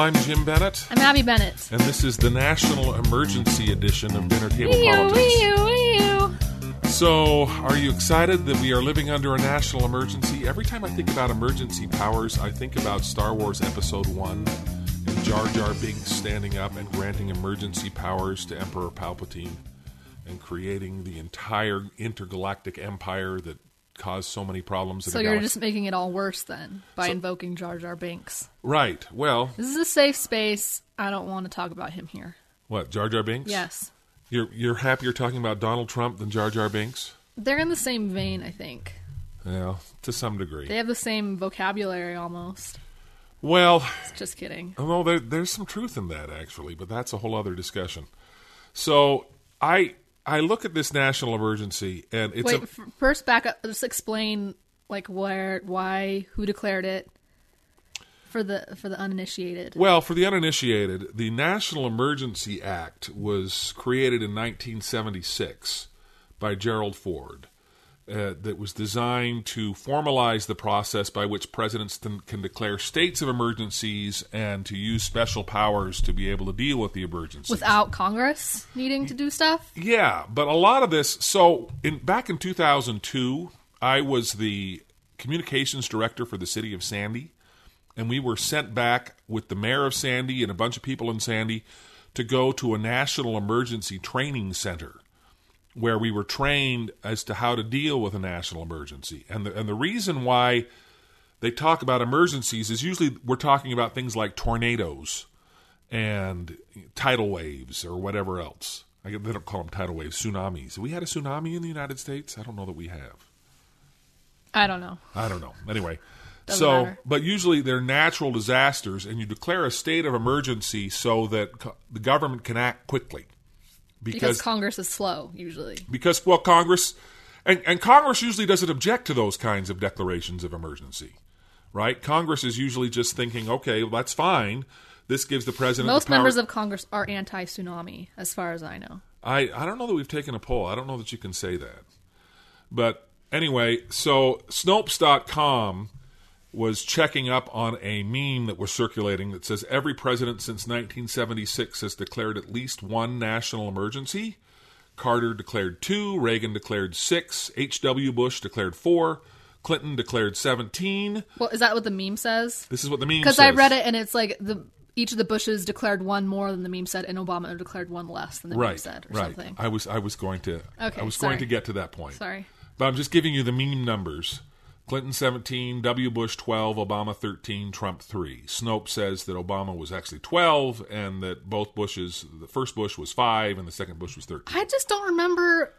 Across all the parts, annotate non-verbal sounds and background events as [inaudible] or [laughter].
I'm Jim Bennett, I'm Abby Bennett. and this is the National Emergency Edition of Dinner Table Wee-oo, Politics. wee-oo, wee-oo. So, are you excited that we are living under a national emergency? Every time I think about emergency powers, I think about Star Wars Episode 1 and Jar Jar Binks standing up and granting emergency powers to Emperor Palpatine and creating the entire intergalactic empire that caused so many problems So you're galaxy. just making it all worse then by invoking Jar Jar Binks. Right. Well, This is a safe space. I don't want to talk about him here. what, Jar Jar Binks? Yes. You're you're happier talking about Donald Trump than Jar Jar Binks? They're in the same vein, I think. Yeah, to some degree. They have the same vocabulary almost. Well, Just kidding. no, there, there's some truth in that actually, but that's a whole other discussion. So I I look at this national emergency, and it's Wait, a, f- first back up. Just explain like where, why, who declared it for the for the uninitiated. well for the uninitiated. The National Emergency Act was created in 1976 by Gerald Ford. Uh, that was designed to formalize the process by which presidents can, can declare states of emergencies and to use special powers to be able to deal with the emergencies. Without Congress needing to do stuff. Yeah, but a lot of this. So, in back in 2002, I was the communications director for the city of Sandy, and we were sent back with the mayor of Sandy and a bunch of people in Sandy to go to a national emergency training center where we were trained as to how to deal with a national emergency. And the, and the reason why they talk about emergencies is usually we're talking about things like tornadoes and tidal waves or whatever else. I, they don't call them tidal waves, tsunamis. Have we had a tsunami in the United States? I don't know that we have. I don't know. I don't know. Anyway, Doesn't so matter. but usually they're natural disasters, and you declare a state of emergency so that co- the government can act quickly. Because, Because Congress is slow usually. because well, Congress and, and Congress usually doesn't object to those kinds of declarations of emergency, right? Congress is usually just thinking, okay, well, that's fine. This gives the president Most the power- members of Congress are anti-tsunami, as far as I know. I, I don't know that we've taken a poll. I don't know that you can say that. But anyway, so Snopes.com was checking up on a meme that was circulating that says every president since 1976 has declared at least one national emergency. Carter declared two, Reagan declared six, H.W. Bush declared four, Clinton declared 17. Well, is that what the meme says? This is what the meme says. Because. I read it and it's like the each of the Bushes declared one more than the meme said, and Obama declared one less than the meme said, or right. something. I was I was going to Okay, I was going to get to that point. Sorry. But I'm just giving you the meme numbers. Clinton 17, W. Bush 12, Obama 13, Trump 3. Snopes says that Obama was actually 12 and that both Bushes, the first Bush was 5 and the second Bush was 13. I just don't remember.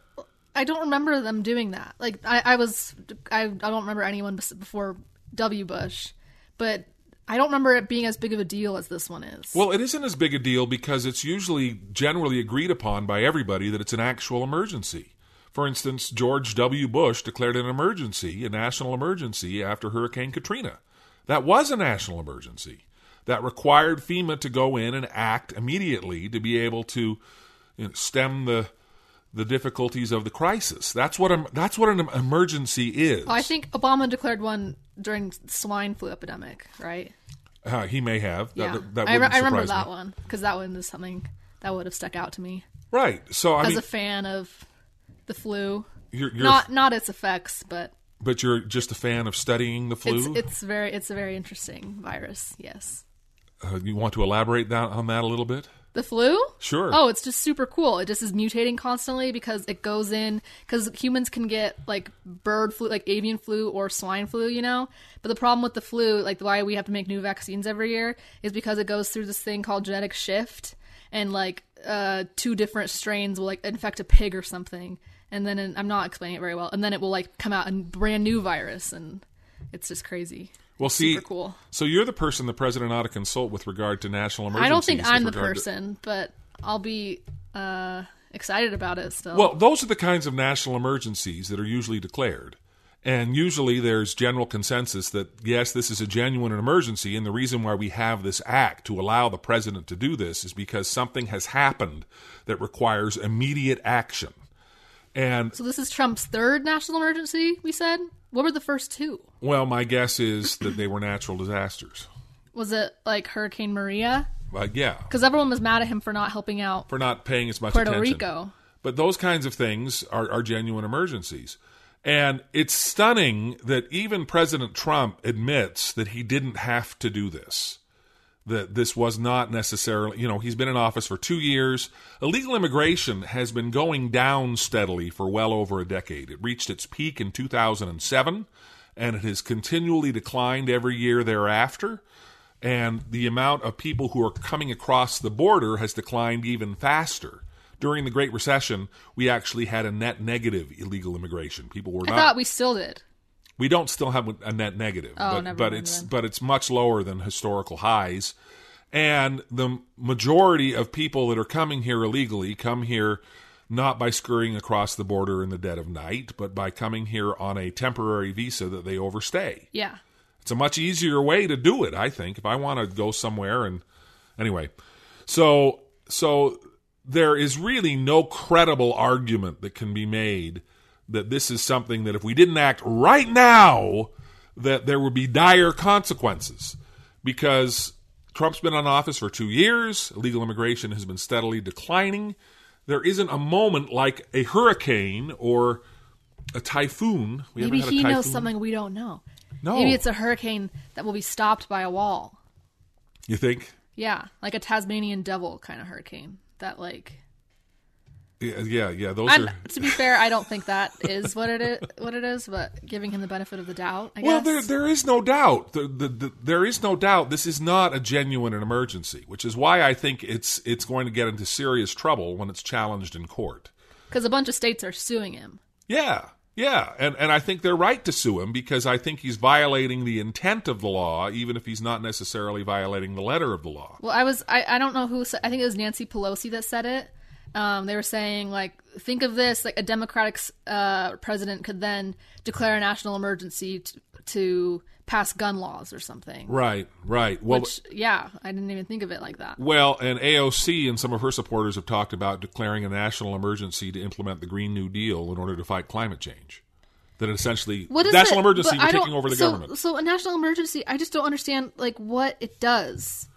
I don't remember them doing that. Like I, I was, I, I don't remember anyone before W. Bush, but I don't remember it being as big of a deal as this one is. Well, it isn't as big a deal because it's usually generally agreed upon by everybody that it's an actual emergency. For instance, George W. Bush declared an emergency, a national emergency, after Hurricane Katrina. That was a national emergency. That required FEMA to go in and act immediately to be able to you know, stem the the difficulties of the crisis. That's what a, that's what an emergency is. I think Obama declared one during the swine flu epidemic, right? Uh, he may have. Yeah, That, that I, re- I remember surprise that one because that one is something that would have stuck out to me Right. So I as mean, a fan of the flu. you're, you're not not its effects, but but you're just a fan of studying the flu. it's it's very it's a very interesting virus. Yes. Uh, you want to elaborate that, on that a little bit? The flu? Sure. Oh, it's just super cool. It just is mutating constantly because it goes in because humans can get like bird flu, like avian flu or swine flu, you know. But the problem with the flu, like why we have to make new vaccines every year, is because it goes through this thing called genetic shift, and like uh, two different strains will like infect a pig or something, and then I'm not explaining it very well, and then it will like come out a brand new virus, and it's just crazy. Well, see, super cool. so you're the person the president ought to consult with regard to national emergencies. I don't think I'm the regard to- person, but I'll be uh, excited about it still. Well, those are the kinds of national emergencies that are usually declared. And usually there's general consensus that, yes, this is a genuine emergency. And the reason why we have this act to allow the president to do this is because something has happened that requires immediate action. And, so this is Trump's third national emergency. We said. What were the first two? well, my guess is that they were natural disasters. Was it like Hurricane Maria? Like, yeah, Because everyone was mad at him for not helping out for not paying as much Puerto attention. Rico. But those kinds of things are, are genuine emergencies. And it's stunning that even President Trump admits that he didn't have to do this. That this was not necessarily, you know, he's been in office for two years. Illegal immigration has been going down steadily for well over a decade. It reached its peak in 2007, and it has continually declined every year thereafter. And the amount of people who are coming across the border has declined even faster. During the Great Recession, we actually had a net negative illegal immigration. People were I not. thought we still did. We don't still have a net negative, Oh, but, never but it's then. but it's much lower than historical highs. And the majority of people that are coming here illegally come here not by scurrying across the border in the dead of night, but by coming here on a temporary visa that they overstay. Yeah. It's a much easier way to do it, I think. If I want to go somewhere and anyway. So so there is really no credible argument that can be made that this is something that if we didn't act right now that there would be dire consequences because Trump's been in office for 2 years, illegal immigration has been steadily declining. There isn't a moment like a hurricane or a typhoon. We Maybe haven't had a he knows something we don't know. No. Maybe it's a hurricane that will be stopped by a wall. You think? Yeah, like a Tasmanian devil kind of hurricane. That like Yeah, yeah, yeah. Those are. to be fair, I don't think that is what it is. What it is, but giving him the benefit of the doubt. I Well, guess. there there is no doubt. The, the, the, there is no doubt. This is not a genuine emergency, which is why I think it's it's going to get into serious trouble when it's challenged in court. because a bunch of states are suing him. Yeah, yeah, and and I think they're right to sue him because I think he's violating the intent of the law, even if he's not necessarily violating the letter of the law. Well, I was I, I don't know who I think it was Nancy Pelosi that said it. Um, they were saying like think of this like a Democratic uh, president could then declare a national emergency to, to pass gun laws or something. Right, right. Well, Which yeah, I didn't even think of it like that. Well, and AOC and some of her supporters have talked about declaring a national emergency to implement the Green New Deal in order to fight climate change. That essentially, What is national it? emergency, But taking over the so, government. So a national emergency, I just don't understand like what it does.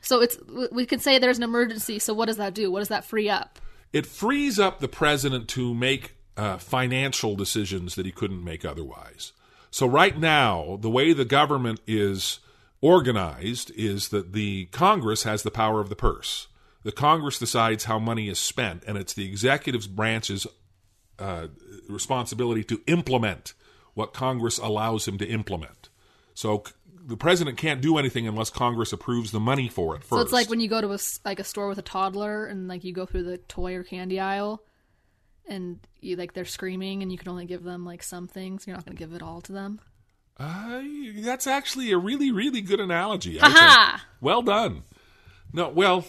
So it's we can say there's an emergency. So what does that do? What does that free up? It frees up the president to make uh, financial decisions that he couldn't make otherwise. So right now, the way the government is organized is that the Congress has the power of the purse. The Congress decides how money is spent, and it's the executive branch's uh, responsibility to implement what Congress allows him to implement. So the president can't do anything unless Congress approves the money for it first. So it's like when you go to a like a store with a toddler and like you go through the toy or candy aisle, and you like they're screaming and you can only give them like some things. You're not going to give it all to them. Uh, that's actually a really, really good analogy. I Ha think. Well done. No, well,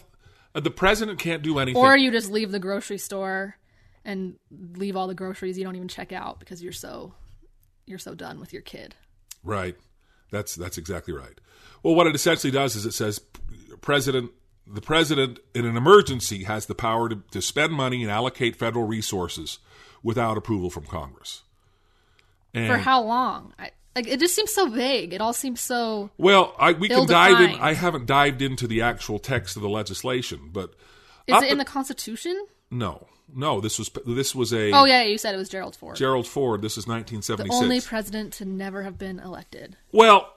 uh, the president can't do anything. Or you just leave the grocery store and leave all the groceries. You don't even check out because you're so you're so done with your kid. right. That's that's exactly right. Well, what it essentially does is it says president the president in an emergency has the power to, to spend money and allocate federal resources without approval from Congress. And, For how long? I, like it just seems so vague. It all seems so. Well, I, we can dive in. I haven't dived into the actual text of the legislation, but Is it in the Constitution? no, no. This was this was a Oh yeah, you said it was Gerald Ford, Gerald Ford. This is 1976. the 1976. only president to never have been elected. Well,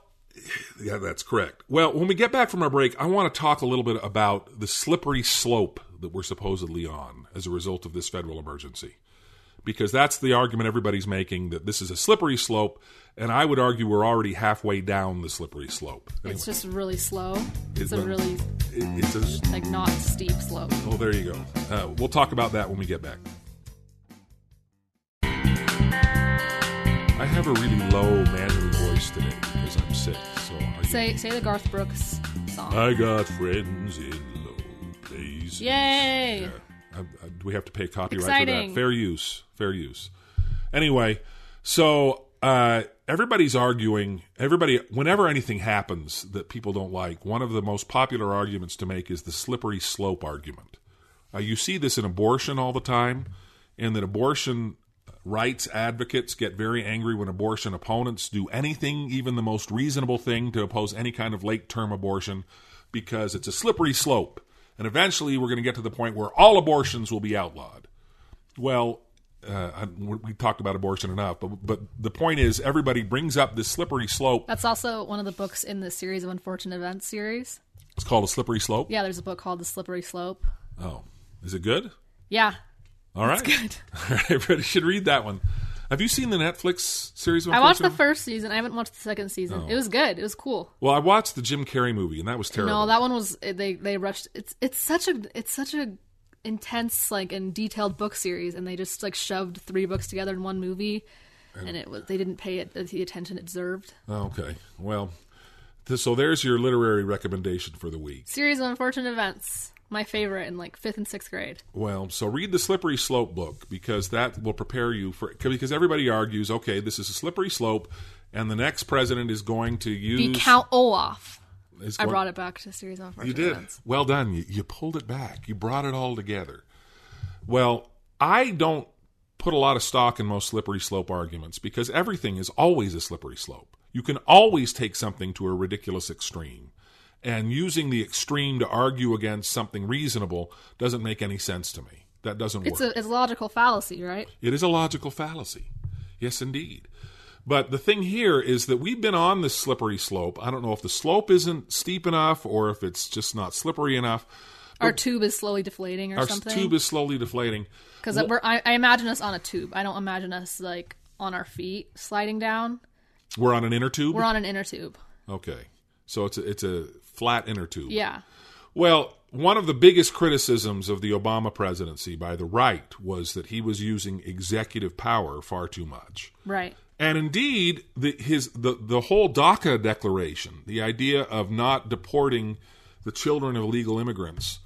Yeah, that's correct. Well, when we get back from our break, I want to talk a little bit about the slippery slope that we're supposedly on as a result of this federal emergency. Because that's the argument everybody's making that this is a slippery slope, and I would argue we're already halfway down the slippery slope. Anyway, It's just really slow. It's It- a really it- it's a, like not steep slope. oh, there you go. Uh, we'll talk about that when we get back. I have a really low manly voice today because I'm sick. So I, Say say the Garth Brooks song. I got friends in low places. Yay! Yeah. I, I, do we have to pay copyright for that? Fair use. Fair use. Anyway, so uh, everybody's arguing. Everybody, whenever anything happens that people don't like, one of the most popular arguments to make is the slippery slope argument. Uh, you see this in abortion all the time, and that abortion rights advocates get very angry when abortion opponents do anything, even the most reasonable thing, to oppose any kind of late term abortion because it's a slippery slope. And eventually we're going to get to the point where all abortions will be outlawed. Well, uh, I- we talked about abortion enough, but, but the point is everybody brings up this slippery slope. That's also one of the books in the series of unfortunate events series. It's called a slippery slope. Yeah, there's a book called The Slippery Slope. Oh, is it good? Yeah, All right. good. [laughs] All right, everybody should read that one. Have you seen the Netflix series? Of I watched the first season. I haven't watched the second season. Oh. It was good. It was cool. Well, I watched the Jim Carrey movie, and that was terrible. No, that one was they they rushed. It's it's such a it's such a intense like and detailed book series, and they just like shoved three books together in one movie, and it was they didn't pay it the attention it deserved. Oh, okay. Well, th- so there's your literary recommendation for the week. Series of unfortunate events. My favorite in like fifth and sixth grade. Well, so read the Slippery Slope book because that will prepare you for. Because everybody argues, okay, this is a slippery slope, and the next president is going to use. Be Count Olaf. is I brought it back to series of You did. events. Well done. You, you pulled it back. You brought it all together. Well, I don't put a lot of stock in most slippery slope arguments because everything is always a slippery slope. You can always take something to a ridiculous extreme. And using the extreme to argue against something reasonable doesn't make any sense to me. That doesn't It's work. a it's a logical fallacy, right? It is a logical fallacy. Yes, indeed. But the thing here is that we've been on this slippery slope. I don't know if the slope isn't steep enough or if it's just not slippery enough. Our tube is slowly deflating or Our something. tube is slowly deflating. Because we're I, I imagine us on a tube. I don't imagine us like on our feet sliding down. We're on an inner tube. We're on an inner tube. okay, so it's a, it's a flat inner tube. Yeah. Well, one of the biggest criticisms of the Obama presidency by the right was that he was using executive power far too much. Right. And indeed, the, his the the whole DACA declaration, the idea of not deporting the children of illegal immigrants,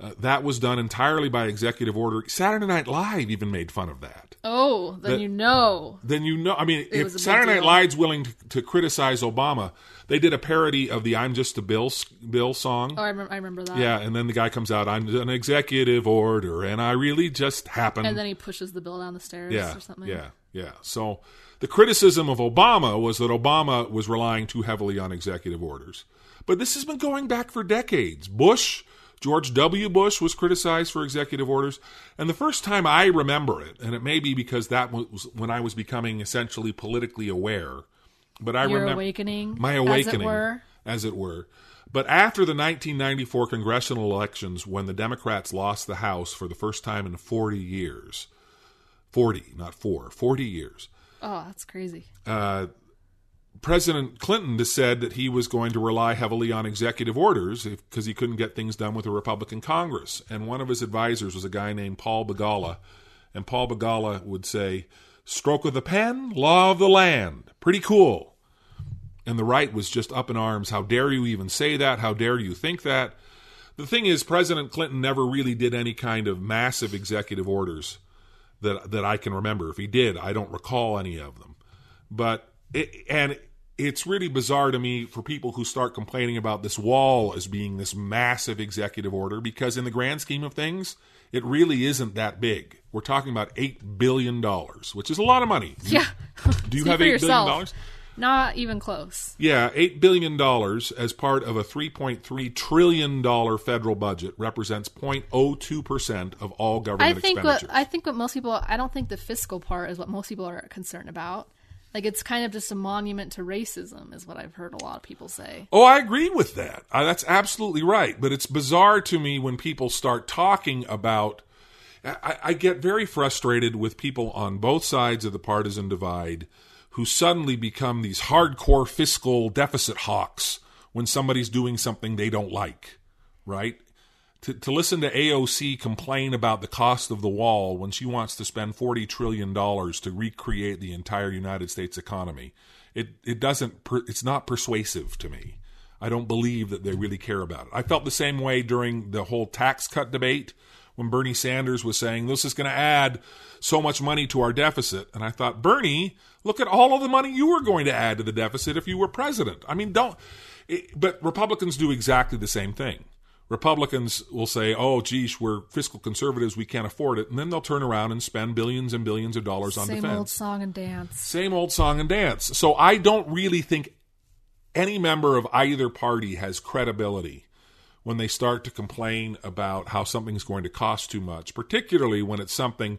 uh, that was done entirely by executive order. Saturday Night Live even made fun of that. Oh, then That- you know. Then you know, I mean, if Saturday Night. Live's willing to, to criticize Obama, they did a parody of the "I'm Just a Bill" Bill song. Oh, I remember. I remember that. Yeah, and then the guy comes out, "I'm an executive order, and I really just happen." And then he pushes the bill down the stairs yeah, or something. yeah, yeah. So the criticism of Obama was that Obama was relying too heavily on executive orders. But this has been going back for decades. Bush, George W. Bush was criticized for executive orders. And the first time I remember it, and it may be because that was when I was becoming essentially politically aware, but I remember awakening. my as it awakening, were. as it were. But after the 1994 congressional elections, when the Democrats lost the House for the first time in 40 years, 40, not four, 40 years, Oh, that's crazy. Uh, President Clinton said that he was going to rely heavily on executive orders because he couldn't get things done with a Republican Congress. And one of his advisors was a guy named Paul Begala. And Paul Begala would say, stroke of the pen, law of the land. Pretty cool. And the right was just up in arms. How dare you even say that? How dare you think that? The thing is, President Clinton never really did any kind of massive executive orders that that I can remember. If he did, I don't recall any of them. But it, and it's really bizarre to me for people who start complaining about this wall as being this massive executive order because in the grand scheme of things, it really isn't that big. We're talking about eight billion dollars, which is a lot of money. [laughs] Yeah. Do you have eight billion dollars? Not even close. Yeah, eight billion dollars as part of a three point three trillion dollar federal budget represents 0.02 percent of all government I think what. I think what most people I don't think the fiscal part is what most people are concerned about. Like it's kind of just a monument to racism, is what I've heard a lot of people say. Oh, I agree with that. Uh, that's absolutely right. But it's bizarre to me when people start talking about. I, I get very frustrated with people on both sides of the partisan divide who suddenly become these hardcore fiscal deficit hawks when somebody's doing something they don't like, right? To, to listen to AOC complain about the cost of the wall when she wants to spend $40 trillion to recreate the entire United States economy, it, it doesn't, per, it's not persuasive to me. I don't believe that they really care about it. I felt the same way during the whole tax cut debate when Bernie Sanders was saying this is going to add so much money to our deficit. And I thought, Bernie, look at all of the money you were going to add to the deficit if you were president. I mean, don't. It, but Republicans do exactly the same thing. Republicans will say, oh, geez, we're fiscal conservatives, we can't afford it. And then they'll turn around and spend billions and billions of dollars on Same defense. Same old song and dance. Same old song and dance. So I don't really think any member of either party has credibility when they start to complain about how something's going to cost too much, particularly when it's something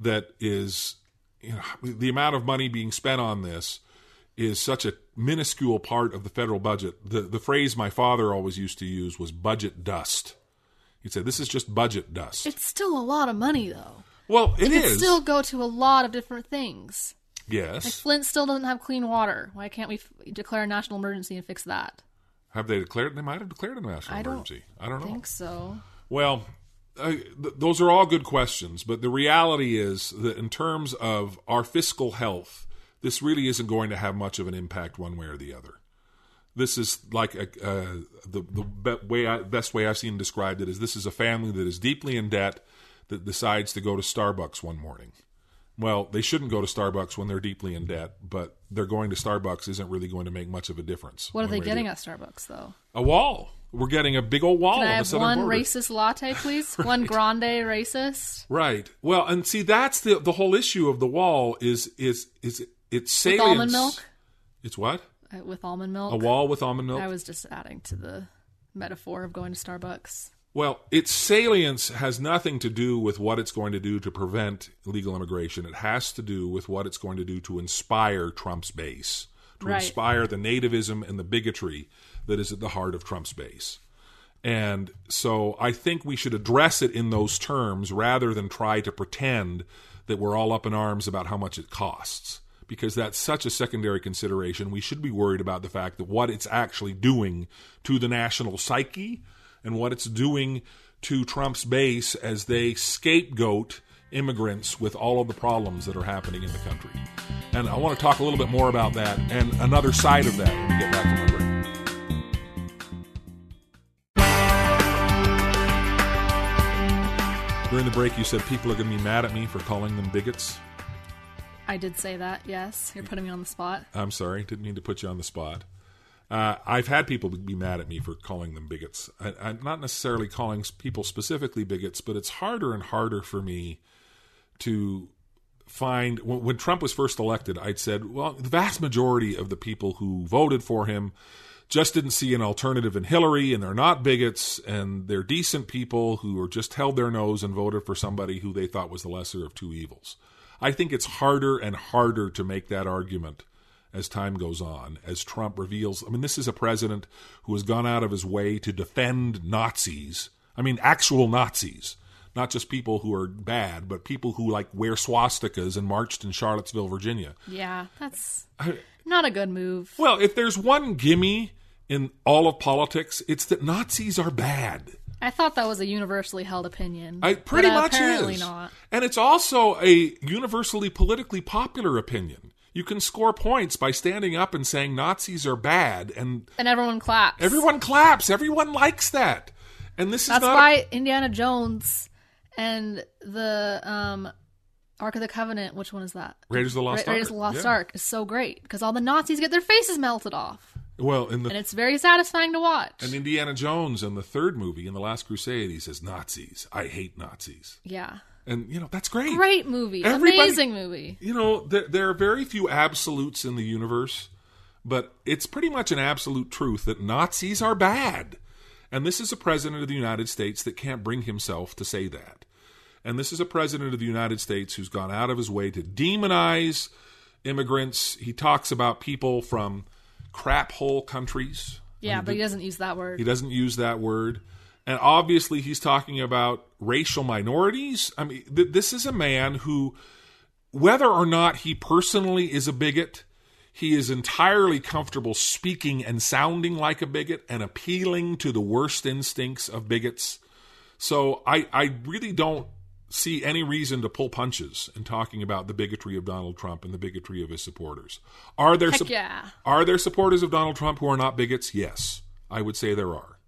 that is, you know, the amount of money being spent on this is such a minuscule part of the federal budget. The the phrase my father always used to use was budget dust. He'd say this is just budget dust. It's still a lot of money, though. well, it It is. could still go to a lot of different things. Like yes. Flint still doesn't have clean water. Why can't we f- declare a national emergency and fix that? Have they declared? They might have declared a national I don't emergency. I don't know. think so. Well, uh, th- those are all good questions, but the reality is that in terms of our fiscal health, this really isn't going to have much of an impact one way or the other. This is like a, uh, the the be- way I, best way I've seen described it is this is a family that is deeply in debt that decides to go to Starbucks one morning. Well, they shouldn't go to Starbucks when they're deeply in debt, but they're going to Starbucks isn't really going to make much of a difference. What are they getting at Starbucks, though? A wall. We're getting a big old wall Can I have southern one border. racist latte, [laughs] please? One grande racist Right. Well, and see that's the the whole issue of the wall is is is it's with salience. almond milk. It's what? Uh, with almond milk. A wall with almond milk? I was just adding to the metaphor of going to Starbucks. Well, its salience has nothing to do with what it's going to do to prevent illegal immigration. It has to do with what it's going to do to inspire Trump's base, to Right. inspire the nativism and the bigotry that is at the heart of Trump's base. And so I think we should address it in those terms rather than try to pretend that we're all up in arms about how much it costs. Because that's such a secondary consideration. We should be worried about the fact that what it's actually doing to the national psyche and what it's doing to Trump's base as they scapegoat immigrants with all of the problems that are happening in the country. And I want to talk a little bit more about that and another side of that when we get back from the break. During the break, you said people are going to be mad at me for calling them bigots. I did say that. Yes, you're putting me on the spot. I'm sorry, didn't mean to put you on the spot. Uh, I've had people be mad at me for calling them bigots. I, I'm not necessarily calling people specifically bigots, but it's harder and harder for me to find. When, when Trump was first elected, I'd said, well, the vast majority of the people who voted for him just didn't see an alternative in Hillary, and they're not bigots, and they're decent people who are just held their nose and voted for somebody who they thought was the lesser of two evils. I think it's harder and harder to make that argument as time goes on, as Trump reveals. I mean, this is a president who has gone out of his way to defend Nazis. I mean, actual Nazis, not just people who are bad, but people who like wear swastikas and marched in Charlottesville, Virginia. Yeah, that's not a good move. Well, if there's one gimme in all of politics, it's that Nazis are bad. I thought that was a universally held opinion. I pretty much apparently is. not. And it's also a universally politically popular opinion. You can score points by standing up and saying Nazis are bad, and And everyone claps. everyone claps. Everyone likes that. And this is That's why Indiana Jones and the um, Ark of the Covenant. Which one is that? Raiders of the Lost Ra- Raiders of the Lost Yeah. Ark is so great because all the Nazis get their faces melted off, well, in the and it's very satisfying to watch. and Indiana Jones in the third movie, in the Last Crusade, he says Nazis. I hate Nazis, yeah, and you know that's great. great movie, Everybody- amazing movie. you know, there, there are very few absolutes in the universe, but it's pretty much an absolute truth that Nazis are bad. And this is a president of the United States that can't bring himself to say that. And this is a president of the United States who's gone out of his way to demonize immigrants. He talks about people from crap hole countries. Yeah, but he doesn't use that word. He doesn't use that word. And obviously, he's talking about racial minorities. I mean, th- this is a man who, whether or not he personally is a bigot, he is entirely comfortable speaking and sounding like a bigot and appealing to the worst instincts of bigots. So I, I really don't see any reason to pull punches in talking about the bigotry of Donald Trump and the bigotry of his supporters. Are there sup- yeah. are there supporters of Donald Trump who are not bigots? Yes, I would say there are.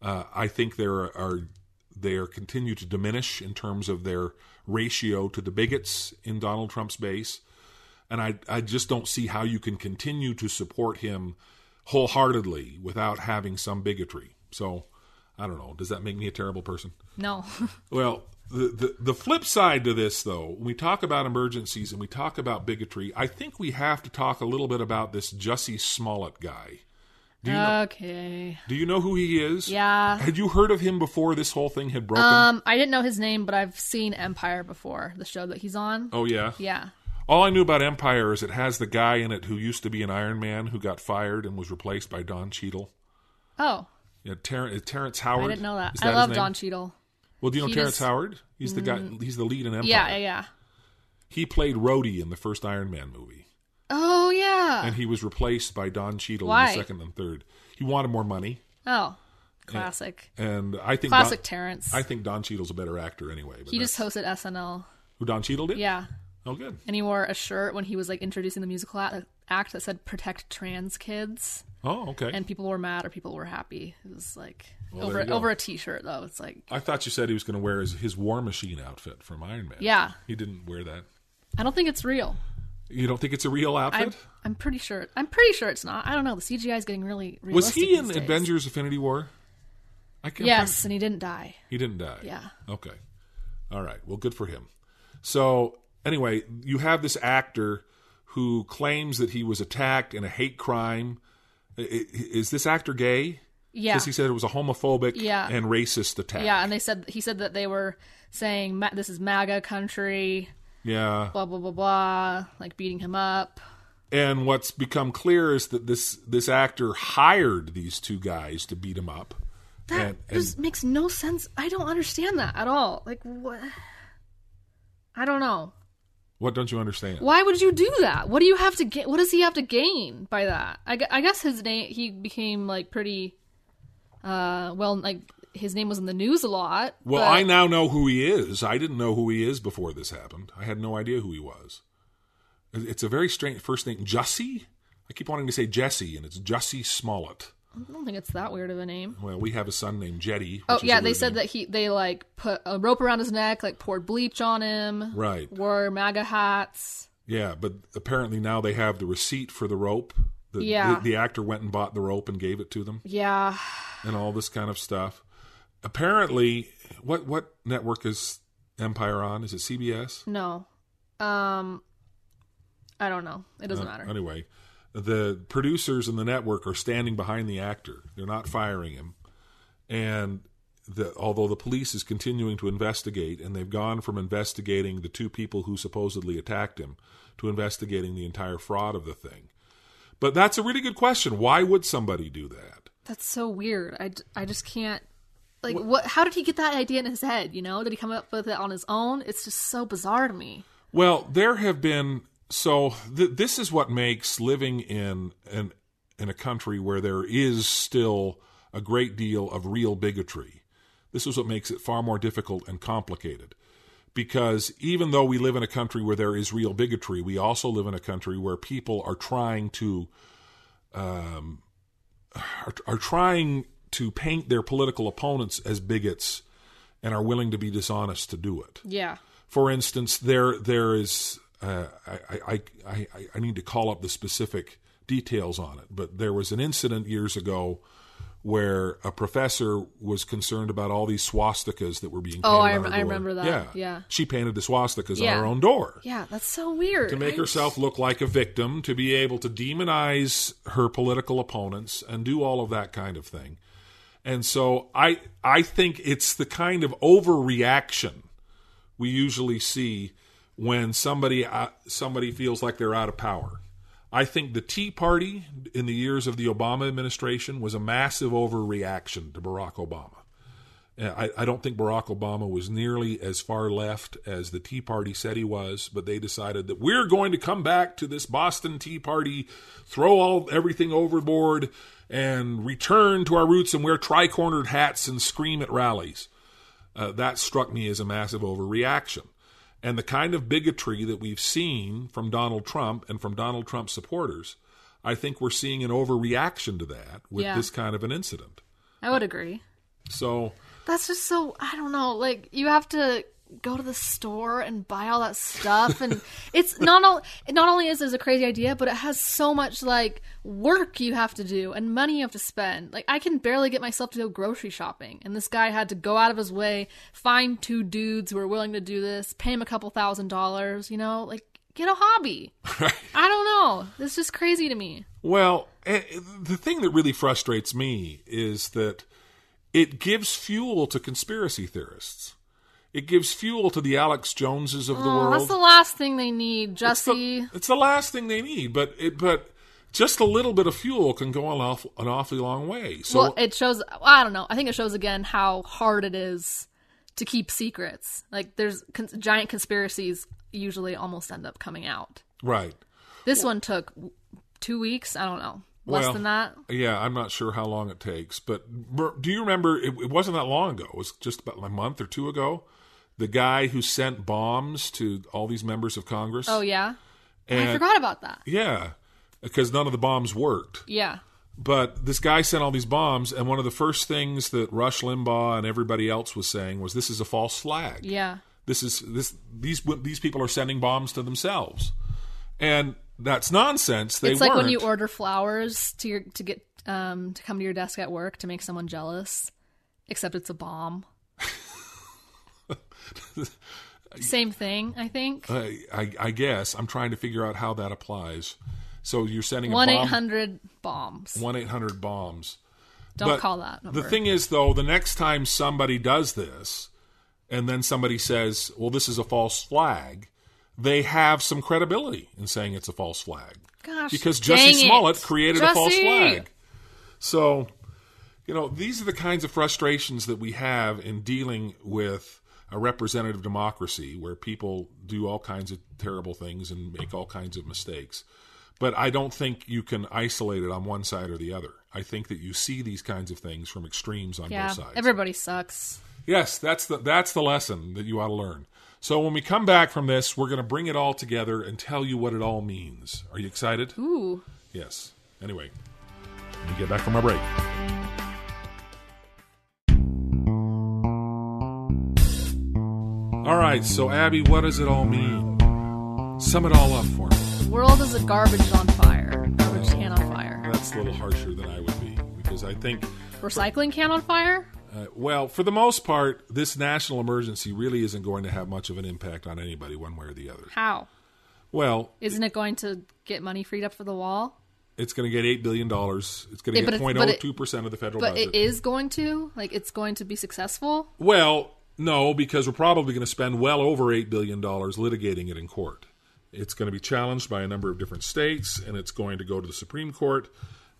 Uh, I think there are they are continue to diminish in terms of their ratio to the bigots in Donald Trump's base, and I I just don't see how you can continue to support him wholeheartedly without having some bigotry. So I don't know. Does that make me a terrible person? No. [laughs] Well, the, the the flip side to this, though, when we talk about emergencies and we talk about bigotry, I think we have to talk a little bit about this Jussie Smollett guy. Do you know, okay. do you know who he is? Yeah. Had you heard of him before this whole thing had broken? Um, I didn't know his name, but I've seen Empire before, the show that he's on. oh yeah. Yeah. All I knew about Empire is it has the guy in it who used to be an Iron Man who got fired and was replaced by Don Cheadle. Oh, Yeah, Ter- Terrence Howard. I didn't know that. I love? Don Cheadle. Well, do you know He Terrence Mm. Howard? He's the guy. He's the lead in Empire. Yeah, yeah, yeah. He played Rhodey in the first Iron Man movie. Oh, yeah. and he was replaced by Don Cheadle in the second and third. He wanted more money, oh, classic. and I think Classic Don, Terrence. I think Don Cheadle's a better actor anyway. He just hosted SNL. who Don Cheadle did. Yeah. Oh, good. And he wore a shirt when he was like introducing the musical act, act that said "Protect Trans Kids," Oh, okay. and people were mad or people were happy. It was like Well, over there you go. over a T-shirt though. It's like I thought you said he was going to wear his, his War Machine outfit from Iron Man. Yeah. he didn't wear that. I don't think it's real. You don't think it's a real outfit? I'm pretty sure. I'm pretty sure it's not. I don't know. The CGI is getting really was he in. Avengers: Infinity War? I can't. Yes, and he didn't die. He didn't die. Yeah. Okay. All right. Well, good for him. So, anyway, you have this actor who claims that he was attacked in a hate crime. Is this actor gay? Yeah. Because he said it was a homophobic Yeah. and racist attack. Yeah, and they said he said that they were saying this is MAGA country, Yeah. blah blah blah blah, like beating him up. And what's become clear is that this this actor hired these two guys to beat him up. That and, and just makes no sense. I don't understand that at all. Like what? I don't know. What don't you understand? Why would you do that? What do you have to get? What does he have to gain by that? I, I guess his name he became like pretty uh well like his name was in the news a lot. Well, but- I now know who he is. I didn't know who he is before this happened. I had no idea who he was. It's a very strange first name, Jussie. I keep wanting to say Jesse, and it's Jussie Smollett. I don't think it's that weird of a name. Well, we have a son named Jetty. Oh yeah, they said name. that he they like put a rope around his neck, like poured bleach on him, Right. wore MAGA hats. Yeah, but apparently now they have the receipt for the rope. The, Yeah. the, the actor went and bought the rope and gave it to them, Yeah, and all this kind of stuff. Apparently, what what network is Empire on? Is it CBS? no, um, I don't know. It doesn't matter. Anyway, the producers and the network are standing behind the actor. They're not firing him. And the, although the police is continuing to investigate, and they've gone from investigating the two people who supposedly attacked him to investigating the entire fraud of the thing. But that's a really good question. Why would somebody do that? That's so weird. I, I just can't. Like, what? How did he get that idea in his head? You know, did he come up with it on his own? It's just so bizarre to me. Well, there have been so th- this is what makes living in an in a country where there is still a great deal of real bigotry. This is what makes it far more difficult and complicated. Because even though we live in a country where there is real bigotry, we also live in a country where people are trying to um, are, are trying to paint their political opponents as bigots and are willing to be dishonest to do it Yeah. for instance, there there is uh, I, I, I, I need to call up the specific details on it, but there was an incident years ago where a professor was concerned about all these swastikas that were being painted Oh, I on her I door. remember that. Yeah, Yeah. She painted the swastikas Yeah. on her own door Yeah, that's so weird. to make I- herself look like a victim, to be able to demonize her political opponents and do all of that kind of thing. And so I I think it's the kind of overreaction we usually see when somebody uh, somebody feels like they're out of power. I think the Tea Party in the years of the Obama administration was a massive overreaction to Barack Obama. I, I, don't think Barack Obama was nearly as far left as the Tea Party said he was, but they decided that we're going to come back to this Boston Tea Party, throw all everything overboard, and return to our roots and wear tri-cornered hats and scream at rallies. Uh, that struck me as a massive overreaction. And the kind of bigotry that we've seen from Donald Trump and from Donald Trump supporters, I think we're seeing an overreaction to that with Yeah. this kind of an incident. I would agree. So, That's just so I don't know. Like you have to go to the store and buy all that stuff, and [laughs] it's not all. Not only is this a crazy idea, but it has so much like work you have to do and money you have to spend. Like I can barely get myself to go grocery shopping, and this guy had to go out of his way, find two dudes who are willing to do this, pay him a couple thousand dollars. You know, like get a hobby. [laughs] I don't know. It's just crazy to me. Well, eh, the thing that really frustrates me is that it gives fuel to conspiracy theorists. It gives fuel to the Alex Joneses of the Oh, world. that's the last thing they need, it's, Jesse. the, it's the last thing they need, but it, but just a little bit of fuel can go an awful, an awfully long way. So well, it shows. I don't know. I think it shows again how hard it is to keep secrets. Like there's con- giant conspiracies usually almost end up coming out. right. This one took two weeks. I don't know, less Well, than that. Yeah, I'm not sure how long it takes, but do you remember? It, it wasn't that long ago. It was just about a month or two ago. The guy who sent bombs to all these members of Congress. Oh yeah, And, I forgot about that. Yeah, because none of the bombs worked. Yeah, But this guy sent all these bombs, and one of the first things that Rush Limbaugh and everybody else was saying was, "This is a false flag. yeah. This is this these these people are sending bombs to themselves." And that's nonsense. They it's like when weren't. you order flowers to your to get um to come to your desk at work to make someone jealous, except it's a bomb. [laughs] Same thing, I think. I, I, I guess I'm trying to figure out how that applies. So you're sending One eight hundred bombs. One eight hundred bombs. Don't But call that number. The thing is, though, the next time somebody does this, and then somebody says, "Well, this is a false flag," they have some credibility in saying it's a false flag Gosh, because Jesse it. Smollett created a false flag. So, you know, these are the kinds of frustrations that we have in dealing with a representative democracy where people do all kinds of terrible things and make all kinds of mistakes. But I don't think you can isolate it on one side or the other. I think that you see these kinds of things from extremes on Yeah, both sides. everybody sucks. Yes, that's the that's the lesson that you ought to learn. So when we come back from this, we're going to bring it all together and tell you what it all means. Are you excited? Ooh. Yes. Anyway, let me get back from my break. All right, so Abby, what does it all mean? Sum it all up for me. The world is a garbage on fire. Garbage can on fire. That's a little harsher than I would be because I think, Recycling can on fire? Uh, well, for the most part, this national emergency really isn't going to have much of an impact on anybody one way or the other. How? Well, Isn't it going to get money freed up for the wall? it's going to get eight billion dollars. It's going to Yeah, get it's- but it- 0.02 percent of the federal But budget. it is going to? Like, it's going to be successful? Well, no, because we're probably going to spend well over eight billion dollars litigating it in court. It's going to be challenged by a number of different states, and it's going to go to the Supreme Court,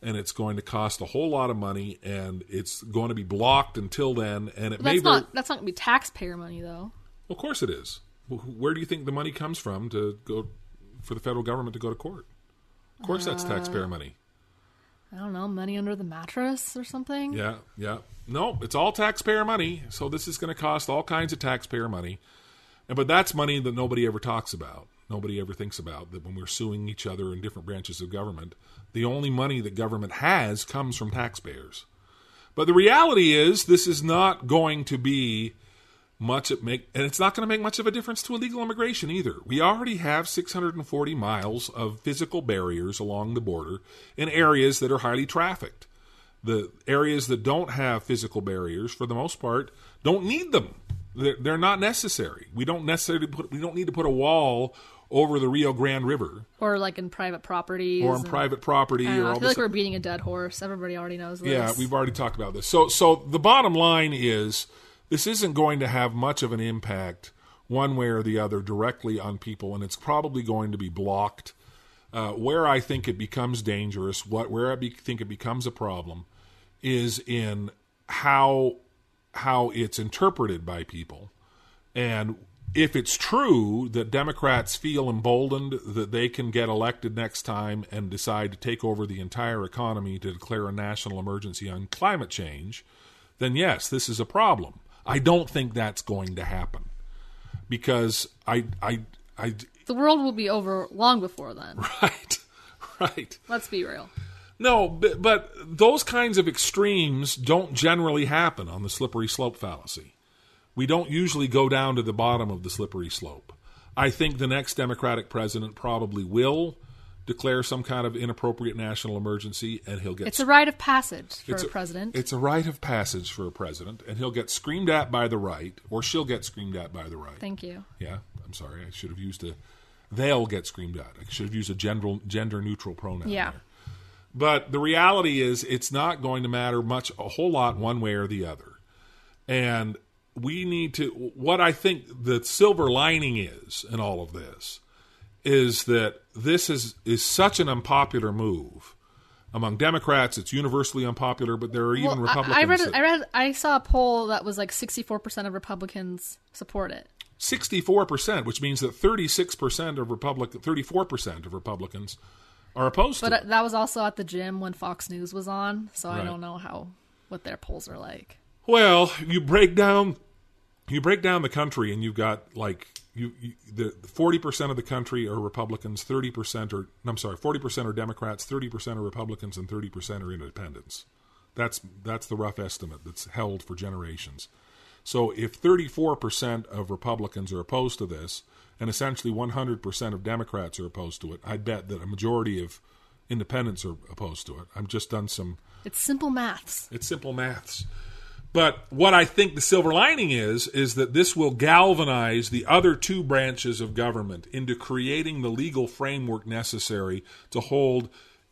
and it's going to cost a whole lot of money, and it's going to be blocked until then. And it may that's very, not that's not going to be taxpayer money, though. of course, it is. Where do you think the money comes from to go for the federal government to go to court? Of course, that's taxpayer Uh, money. I don't know, money under the mattress or something? Yeah, yeah. No, it's all taxpayer money. So this is going to cost all kinds of taxpayer money. And but that's money that nobody ever talks about. Nobody ever thinks about that when we're suing each other in different branches of government, the only money that government has comes from taxpayers. But the reality is this is not going to be much it make and it's not going to make much of a difference to illegal immigration either. We already have 640 miles of physical barriers along the border in areas that are highly trafficked. The areas that don't have physical barriers, for the most part, don't need them. They're, not necessary. We don't necessarily put. We don't need to put a wall over the Rio Grande River Or like in private property. or in private property or I feel like we're beating a dead horse. Everybody already knows this. Yeah, we've already talked about this. So, so the bottom line is this isn't going to have much of an impact one way or the other directly on people, and it's probably going to be blocked. Uh, where I think it becomes dangerous, what where I be, think it becomes a problem, is in how how it's interpreted by people, and if it's true that Democrats feel emboldened that they can get elected next time and decide to take over the entire economy to declare a national emergency on climate change, then yes, this is a problem. I don't think that's going to happen because I, I, I, The world will be over long before then. [laughs] right, right. Let's be real. No, but, but those kinds of extremes don't generally happen on the slippery slope fallacy. We don't usually go down to the bottom of the slippery slope. I think the next Democratic president probably will declare some kind of inappropriate national emergency, and he'll get It's a rite of passage for it's a president. It's a rite of passage for a president, and he'll get screamed at by the right, or she'll get screamed at by the right. Thank you. Yeah, I'm sorry. I should have used a. They'll get screamed at. I should have used a gender gender neutral pronoun. Yeah. there. But the reality is, it's not going to matter much, a whole lot, one way or the other. And we need to. What I think the silver lining is in all of this is that this is is such an unpopular move among Democrats. It's universally unpopular, but there are even Well, Republicans. I read, that- I read, I saw a poll that was like 64% of Republicans support it. 64%, which means that 36% of Republican 34% of Republicans are opposed But to it. that was also at the gym when Fox News was on, so I don't know how what their polls are like. Well, you break down you break down the country and you've got like you, you the 40% of the country are Republicans, 30% are I'm sorry, 40% are Democrats, 30% are Republicans and 30% are independents. That's that's the rough estimate that's held for generations. So if 34% of Republicans are opposed to this and essentially 100% of Democrats are opposed to it, I bet that a majority of independents are opposed to it. I've just done some It's simple maths. it's simple maths. But what I think the silver lining is, is that this will galvanize the other two branches of government into creating the legal framework necessary to hold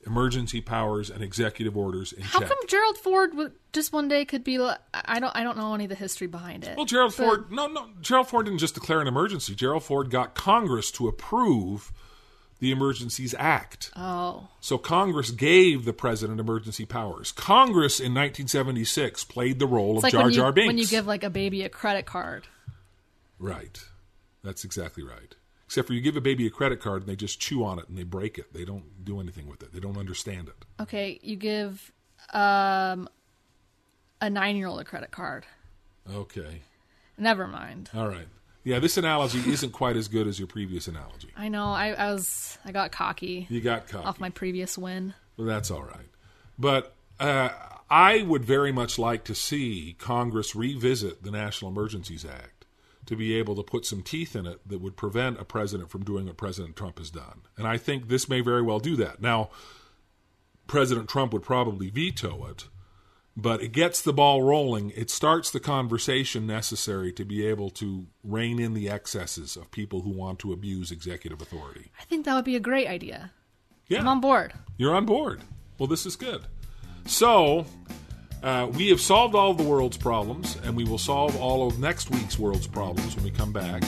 emergency powers and executive orders in How check. come Gerald Ford just one day could be? I don't. I don't know any of the history behind it. well, Gerald But- Ford, no, no, Gerald Ford didn't just declare an emergency. Gerald Ford got Congress to approve the Emergencies Act. Oh, So Congress gave the president emergency powers. Congress in 1976 played the role it's of like Jar when you Jar Binks. when you give like a baby a credit card. Right. That's exactly right. Except for you give a baby a credit card and they just chew on it and they break it. They don't do anything with it. They don't understand it. Okay, you give um a nine year old a credit card. Okay. Never mind. All right. Yeah, this analogy isn't quite as good as your previous analogy. I know. I, I was. I got cocky You got cocky. off my previous win. Well, that's all right. But uh, I would very much like to see Congress revisit the National Emergencies Act to be able to put some teeth in it that would prevent a president from doing what President Trump has done. And I think this may very well do that. Now, President Trump would probably veto it, but it gets the ball rolling. It starts the conversation necessary to be able to rein in the excesses of people who want to abuse executive authority. I think that would be a great idea. Yeah. I'm on board. You're on board. Well, this is good. So, uh, we have solved all of the world's problems, and we will solve all of next week's world's problems when we come back.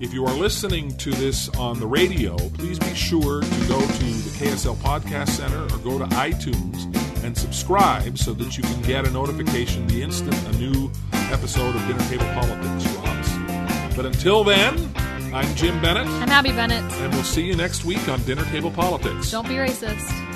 If you are listening to this on the radio, please be sure to go to the KSL Podcast Center or go to iTunes and subscribe so that you can get a notification the instant a new episode of Dinner Table Politics drops. But until then, I'm Jim Bennett, I'm Abby Bennett. and we'll see you next week on Dinner Table Politics. Don't be racist.